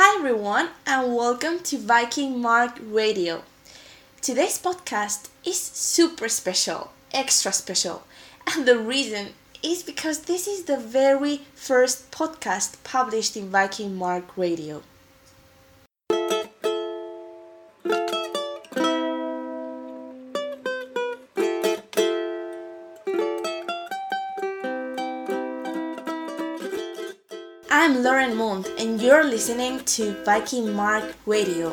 Hi, everyone, and welcome to Viking Mark Radio. Today's podcast is super special, extra special, and the reason is because this is the very first podcast published in Viking Mark Radio. Mond, and you're listening to Viking Mark Radio.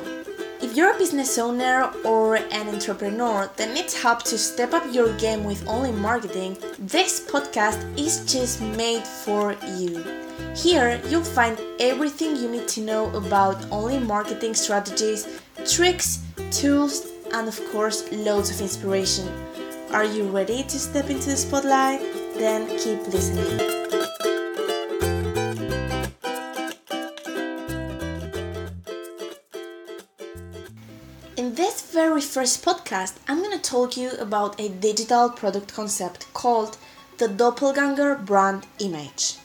If you're a business owner or an entrepreneur that needs help to step up your game with online marketing, this podcast is just made for you. Here, you'll find everything you need to know about online marketing strategies, tricks, tools, and of course, loads of inspiration. Are you ready to step into the spotlight? Then keep listening. Very first podcast, I'm to talk you about a digital product concept called the doppelganger brand image.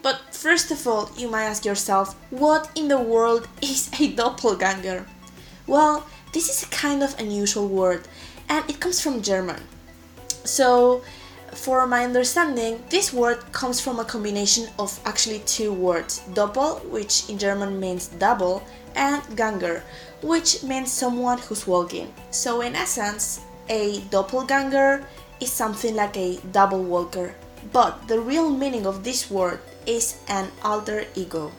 But first of all, you might ask yourself, what in the world is a doppelganger? Well, this is a kind of unusual word and it comes from German. So, for my understanding, this word comes from a combination of actually two words doppel, which in German means double, and ganger, which means someone who's walking. So, in essence, a doppelganger is something like a double walker, but the real meaning of this word is an alter ego.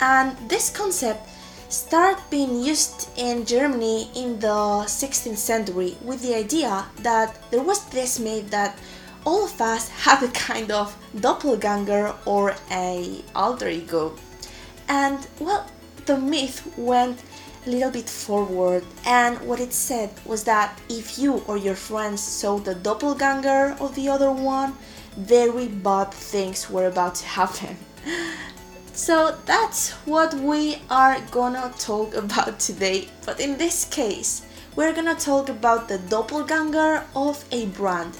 And this concept started being used in Germany in the 16th century with the idea that there was this myth that all of us have a kind of doppelganger or a alter ego. And well, the myth went a little bit forward, and what it said was that if you or your friends saw the doppelganger of the other one, very bad things were about to happen. So that's what we are gonna talk about today. But in this case, we're gonna talk about the doppelganger of a brand,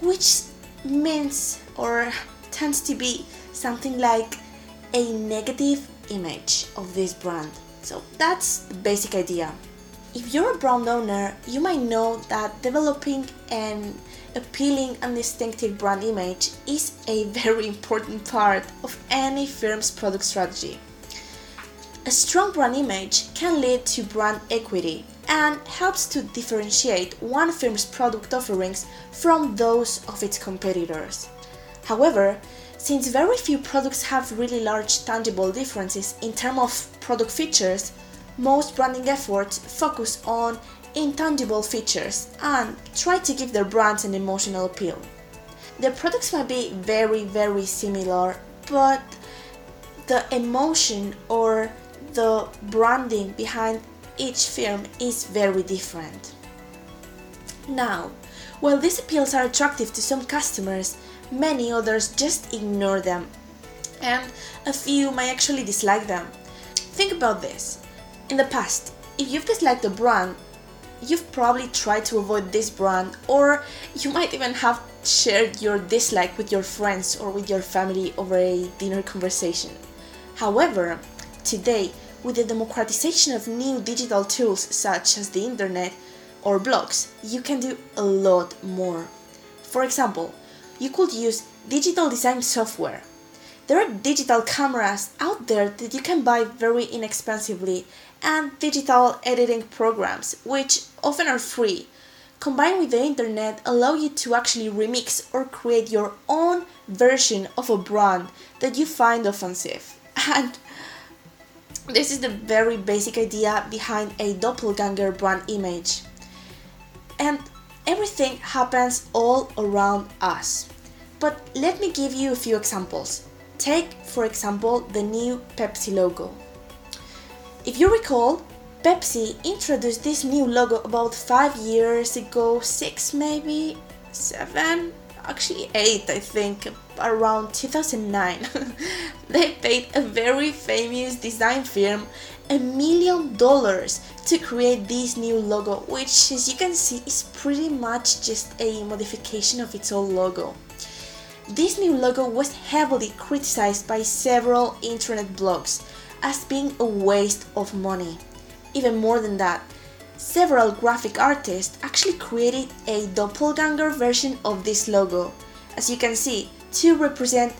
which means or tends to be something like a negative image of this brand. So that's the basic idea. If you're a brand owner, you might know that developing an appealing and distinctive brand image is a very important part of any firm's product strategy. A strong brand image can lead to brand equity and helps to differentiate one firm's product offerings from those of its competitors. However, since very few products have really large tangible differences in terms of product features, most branding efforts focus on intangible features and try to give their brands an emotional appeal. The products might be very, very similar, but the emotion or the branding behind each firm is very different. Now, while these appeals are attractive to some customers, many others just ignore them, and a few might actually dislike them. Think about this. In the past, if you've disliked a brand, you've probably tried to avoid this brand, or you might even have shared your dislike with your friends or with your family over a dinner conversation. However, today, with the democratization of new digital tools such as the internet or blogs, you can do a lot more. For example, you could use digital design software. There are digital cameras out there that you can buy very inexpensively and digital editing programs, which often are free, combined with the internet, allow you to actually remix or create your own version of a brand that you find offensive. And this is the very basic idea behind a doppelganger brand image. And everything happens all around us. But let me give you a few examples. Take, for example, the new Pepsi logo. If you recall, Pepsi introduced this new logo about five years ago, six maybe, seven, actually eight, I think, around 2009. they paid a very famous design firm a million dollars to create this new logo, which, as you can see, is pretty much just a modification of its old logo. This new logo was heavily criticized by several internet blogs, as being a waste of money. Even more than that, several graphic artists actually created a doppelganger version of this logo. As you can see, to represent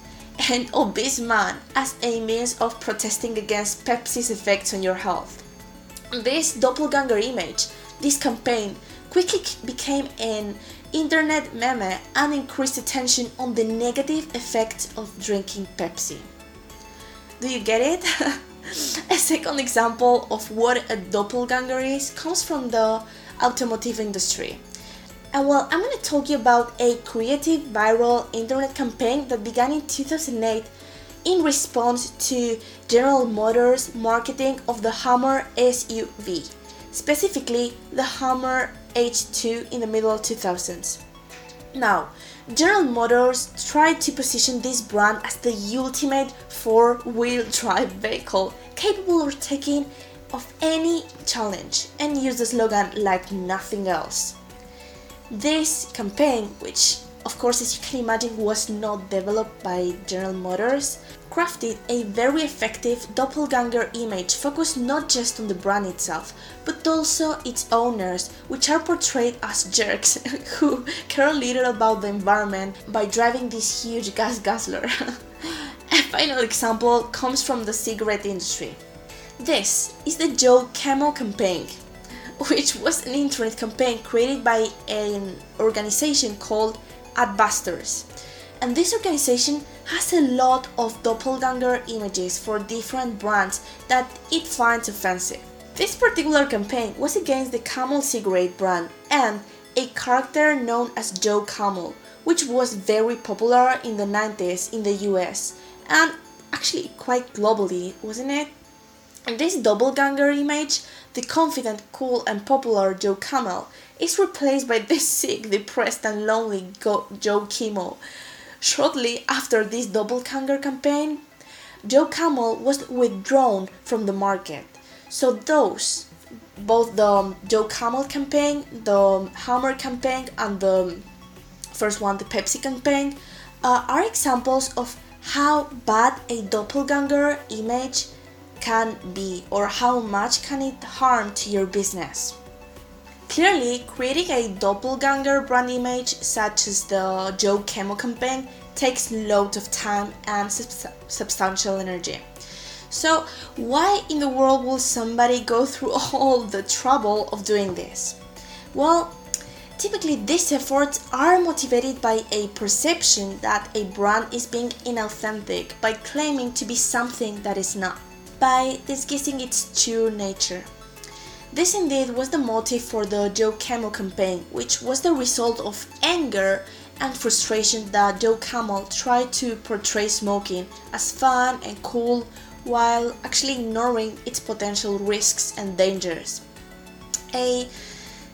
an obese man as a means of protesting against Pepsi's effects on your health. This doppelganger image, this campaign, quickly became an internet meme and increased attention on the negative effects of drinking Pepsi. Do you get it? a second example of what a doppelganger is comes from the automotive industry. And well, I'm to talk you about a creative viral internet campaign that began in 2008 in response to General Motors' marketing of the Hummer SUV, specifically the Hummer H2 in the middle of 2000s. Now, General Motors tried to position this brand as the ultimate four-wheel drive vehicle capable of taking of any challenge and used the slogan like nothing else. This campaign, which of course as you can imagine was not developed by General Motors, crafted a very effective doppelganger image focused not just on the brand itself, but also its owners, which are portrayed as jerks who care little about the environment by driving this huge gas guzzler. a final example comes from the cigarette industry. This is the Joe Camel campaign, which was an internet campaign created by an organization called Adbusters. And this organization has a lot of doppelganger images for different brands that it finds offensive. This particular campaign was against the Camel cigarette brand and a character known as Joe Camel, which was very popular in the 90s in the US and actually quite globally, wasn't it? This doppelganger image, the confident, cool, and popular Joe Camel is replaced by this sick, depressed, and lonely Go- Joe Chemo. Shortly after this doppelganger campaign, Joe Camel was withdrawn from the market. So those, both the um, Joe Camel campaign, the um, Hummer campaign, and the um, first one, the Pepsi campaign, uh, are examples of how bad a doppelganger image can be or how much can it harm to your business. Clearly, creating a doppelganger brand image such as the Joe Camel campaign takes loads of time and sub- substantial energy. So, why in the world will somebody go through all the trouble of doing this? Well, typically these efforts are motivated by a perception that a brand is being inauthentic by claiming to be something that is not by disguising its true nature. This indeed was the motive for the Joe Camel campaign, which was the result of anger and frustration that Joe Camel tried to portray smoking as fun and cool while actually ignoring its potential risks and dangers. A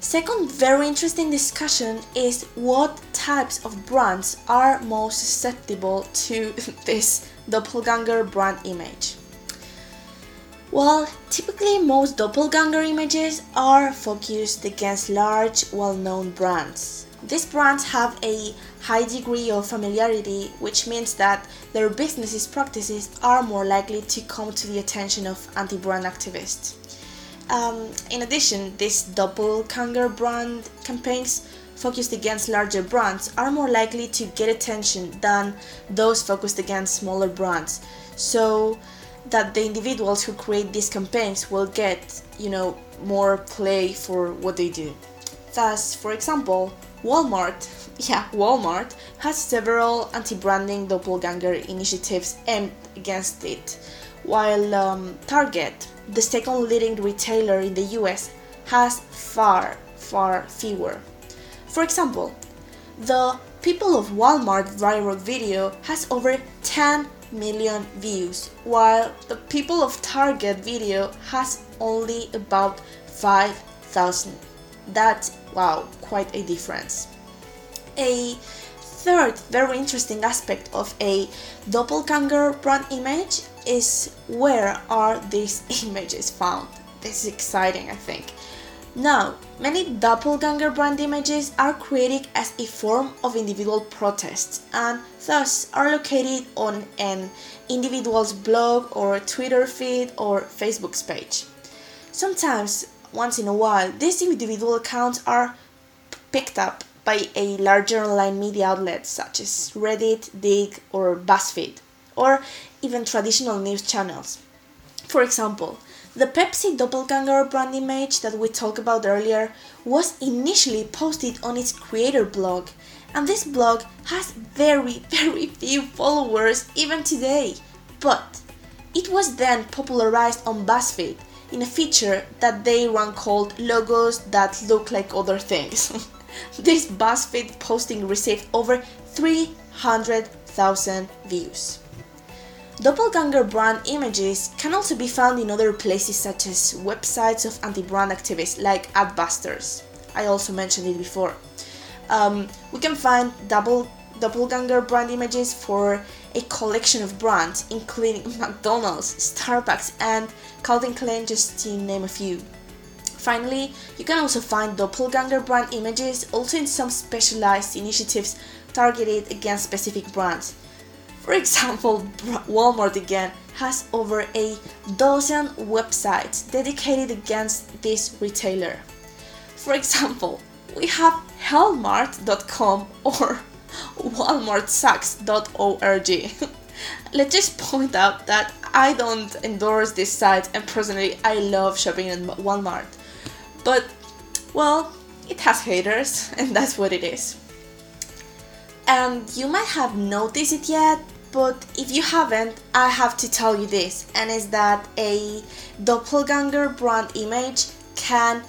second very interesting discussion is what types of brands are most susceptible to this doppelganger brand image. Well, typically most doppelganger images are focused against large, well-known brands. These brands have a high degree of familiarity, which means that their business practices are more likely to come to the attention of anti-brand activists. Um, in addition, these doppelganger brand campaigns focused against larger brands are more likely to get attention than those focused against smaller brands. So, that the individuals who create these campaigns will get, you know, more play for what they do. Thus, for example, Walmart, yeah, Walmart has several anti-branding doppelganger initiatives aimed against it, while um, Target, the second leading retailer in the US, has far, far fewer. For example, the People of Walmart viral video has over 10 million views, while the people of Target video has only about 5,000. That's wow, quite a difference. A third very interesting aspect of a doppelganger brand image is where are these images found? This is exciting, I think. Now, many doppelganger brand images are created as a form of individual protest and thus are located on an individual's blog or Twitter feed or Facebook page. Sometimes, once in a while, these individual accounts are picked up by a larger online media outlet such as Reddit, Digg, or BuzzFeed, or even traditional news channels. For example, the Pepsi doppelganger brand image that we talked about earlier was initially posted on its creator blog, and this blog has very, very few followers even today. But it was then popularized on BuzzFeed in a feature that they run called logos that look like other things. this BuzzFeed posting received over 300,000 views. Doppelganger brand images can also be found in other places such as websites of anti-brand activists like Adbusters. I also mentioned it before. Um, we can find double doppelganger brand images for a collection of brands, including McDonald's, Starbucks, and Calvin Klein, just to name a few. Finally, you can also find doppelganger brand images also in some specialized initiatives targeted against specific brands. For example, Walmart again has over a dozen websites dedicated against this retailer. For example, we have hellmart.com or walmartsucks.org. Let's just point out that I don't endorse this site and personally I love shopping at Walmart. But well, it has haters and that's what it is. And you might have noticed it yet, but if you haven't, I have to tell you this, and is that a doppelganger brand image can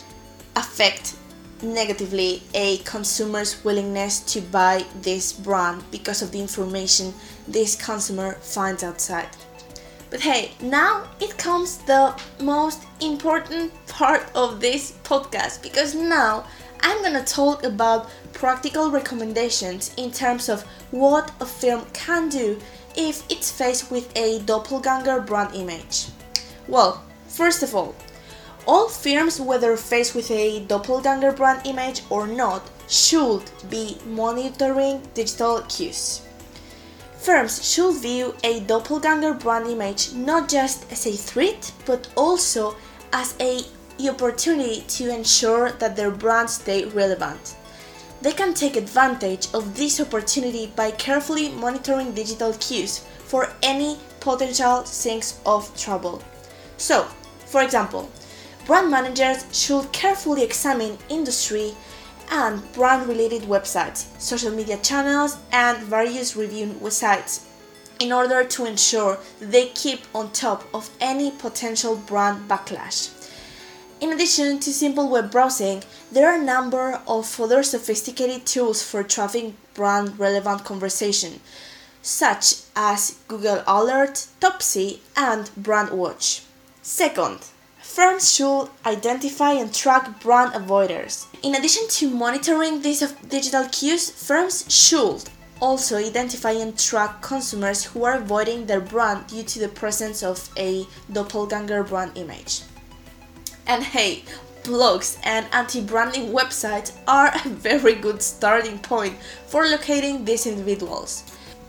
affect negatively a consumer's willingness to buy this brand because of the information this consumer finds outside. But hey, now it comes the most important part of this podcast because now I'm gonna talk about practical recommendations in terms of what a film can do if it's faced with a doppelganger brand image. Well, first of all, all firms, whether faced with a doppelganger brand image or not, should be monitoring digital cues. Firms should view a doppelganger brand image not just as a threat, but also as a opportunity to ensure that their brands stay relevant. They can take advantage of this opportunity by carefully monitoring digital cues for any potential signs of trouble. So, for example, brand managers should carefully examine industry and brand related websites, social media channels, and various review websites in order to ensure they keep on top of any potential brand backlash. In addition to simple web browsing, there are a number of other sophisticated tools for tracking brand relevant conversation, such as Google Alert, Topsy, and BrandWatch. Second, firms should identify and track brand avoiders. In addition to monitoring these digital cues, firms should also identify and track consumers who are avoiding their brand due to the presence of a doppelganger brand image. And hey, blogs and anti-branding websites are a very good starting point for locating these individuals.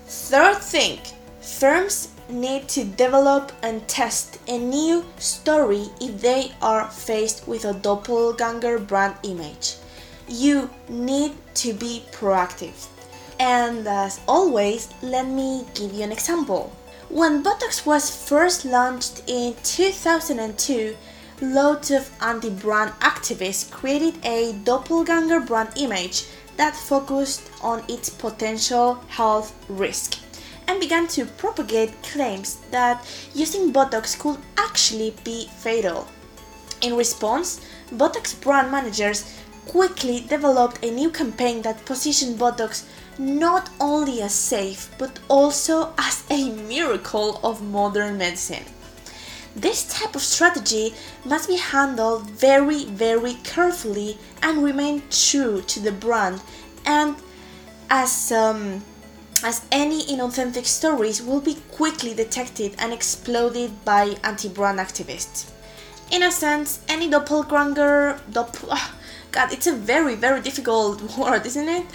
Third thing, firms need to develop and test a new story if they are faced with a doppelganger brand image. You need to be proactive. And as always, let me give you an example. When Botox was first launched in 2002, loads of anti brand activists created a doppelganger brand image that focused on its potential health risk and began to propagate claims that using Botox could actually be fatal. In response, Botox brand managers quickly developed a new campaign that positioned Botox not only as safe but also as a miracle of modern medicine. This type of strategy must be handled very, very carefully and remain true to the brand, and as um, as any inauthentic stories will be quickly detected and exploded by anti-brand activists. In a sense, any doppelganger, doppel, oh, God, it's a very, very difficult word, isn't it?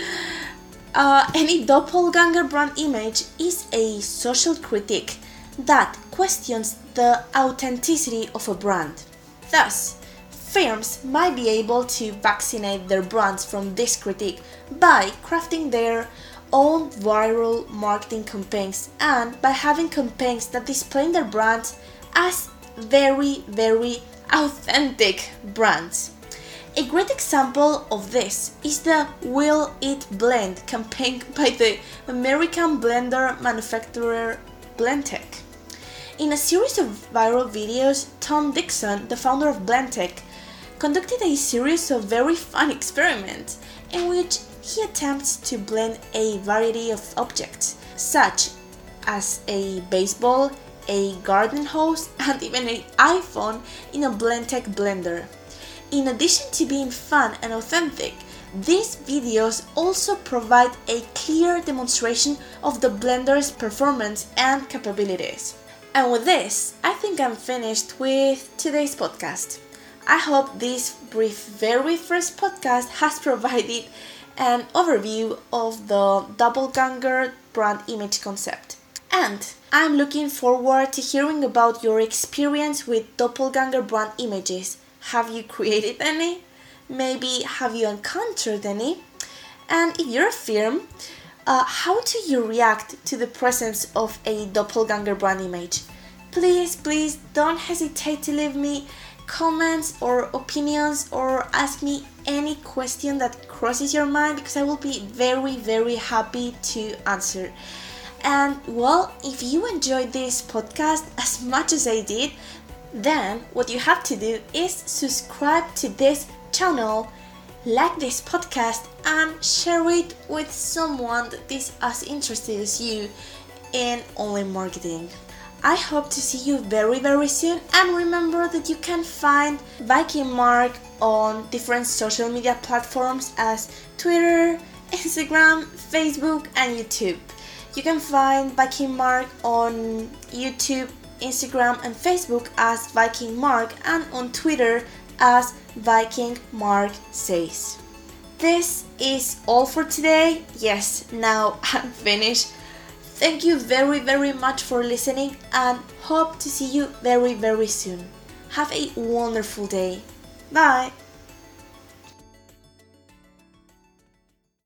Uh, any doppelganger brand image is a social critique that questions the authenticity of a brand. Thus, firms might be able to vaccinate their brands from this critique by crafting their own viral marketing campaigns and by having campaigns that display their brands as very, very authentic brands. A great example of this is the Will It Blend campaign by the American blender manufacturer Blendtec. In a series of viral videos, Tom Dickson, the founder of Blendtec, conducted a series of very fun experiments in which he attempts to blend a variety of objects, such as a baseball, a garden hose, and even an iPhone in a Blendtec blender. In addition to being fun and authentic, these videos also provide a clear demonstration of the blender's performance and capabilities. And with this, I think I'm finished with today's podcast. I hope this brief, very first podcast has provided an overview of the doppelganger brand image concept. And I'm looking forward to hearing about your experience with doppelganger brand images. Have you created any? Maybe have you encountered any? And if you're a firm, uh, how do you react to the presence of a doppelganger brand image? Please, please don't hesitate to leave me comments or opinions or ask me any question that crosses your mind because I will be very, very happy to answer. And well, if you enjoyed this podcast as much as I did, then what you have to do is subscribe to this channel, like this podcast, and share it with someone that is as interested as you in online marketing. I hope to see you very very soon and remember that you can find Viking Mark on different social media platforms as Twitter, Instagram, Facebook and YouTube. You can find Viking Mark on YouTube, Instagram and Facebook as Viking Mark and on Twitter as Viking Mark says. This is all for today. Yes, now I'm finished. Thank you very, very much for listening and hope to see you very, very soon. Have a wonderful day. Bye.